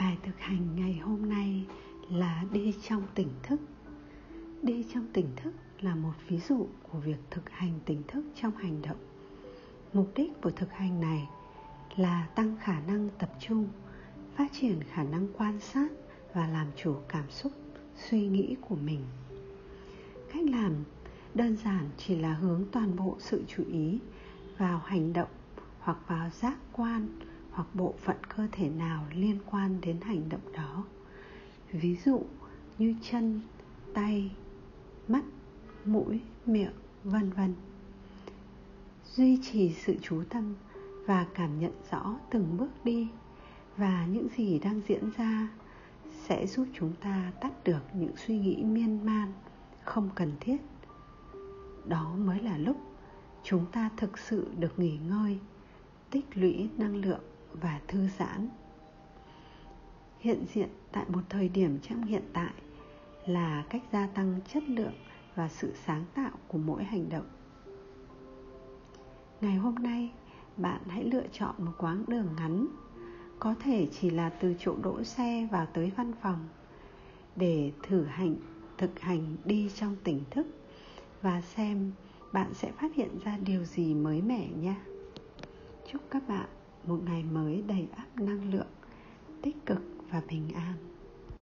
Bài thực hành ngày hôm nay là đi trong tỉnh thức. Đi trong tỉnh thức là một ví dụ của việc thực hành tỉnh thức trong hành động. Mục đích của thực hành này là tăng khả năng tập trung, phát triển khả năng quan sát và làm chủ cảm xúc, suy nghĩ của mình. Cách làm đơn giản chỉ là hướng toàn bộ sự chú ý vào hành động hoặc vào giác quan hoặc bộ phận cơ thể nào liên quan đến hành động đó. Ví dụ như chân, tay, mắt, mũi, miệng, vân vân. Duy trì sự chú tâm và cảm nhận rõ từng bước đi và những gì đang diễn ra sẽ giúp chúng ta tắt được những suy nghĩ miên man không cần thiết. Đó mới là lúc chúng ta thực sự được nghỉ ngơi, tích lũy năng lượng và thư giãn. Hiện diện tại một thời điểm trong hiện tại là cách gia tăng chất lượng và sự sáng tạo của mỗi hành động. Ngày hôm nay, bạn hãy lựa chọn một quãng đường ngắn, có thể chỉ là từ chỗ đỗ xe vào tới văn phòng, để thử hành, thực hành đi trong tỉnh thức và xem bạn sẽ phát hiện ra điều gì mới mẻ nhé chúc các bạn một ngày mới đầy ắp năng lượng tích cực và bình an.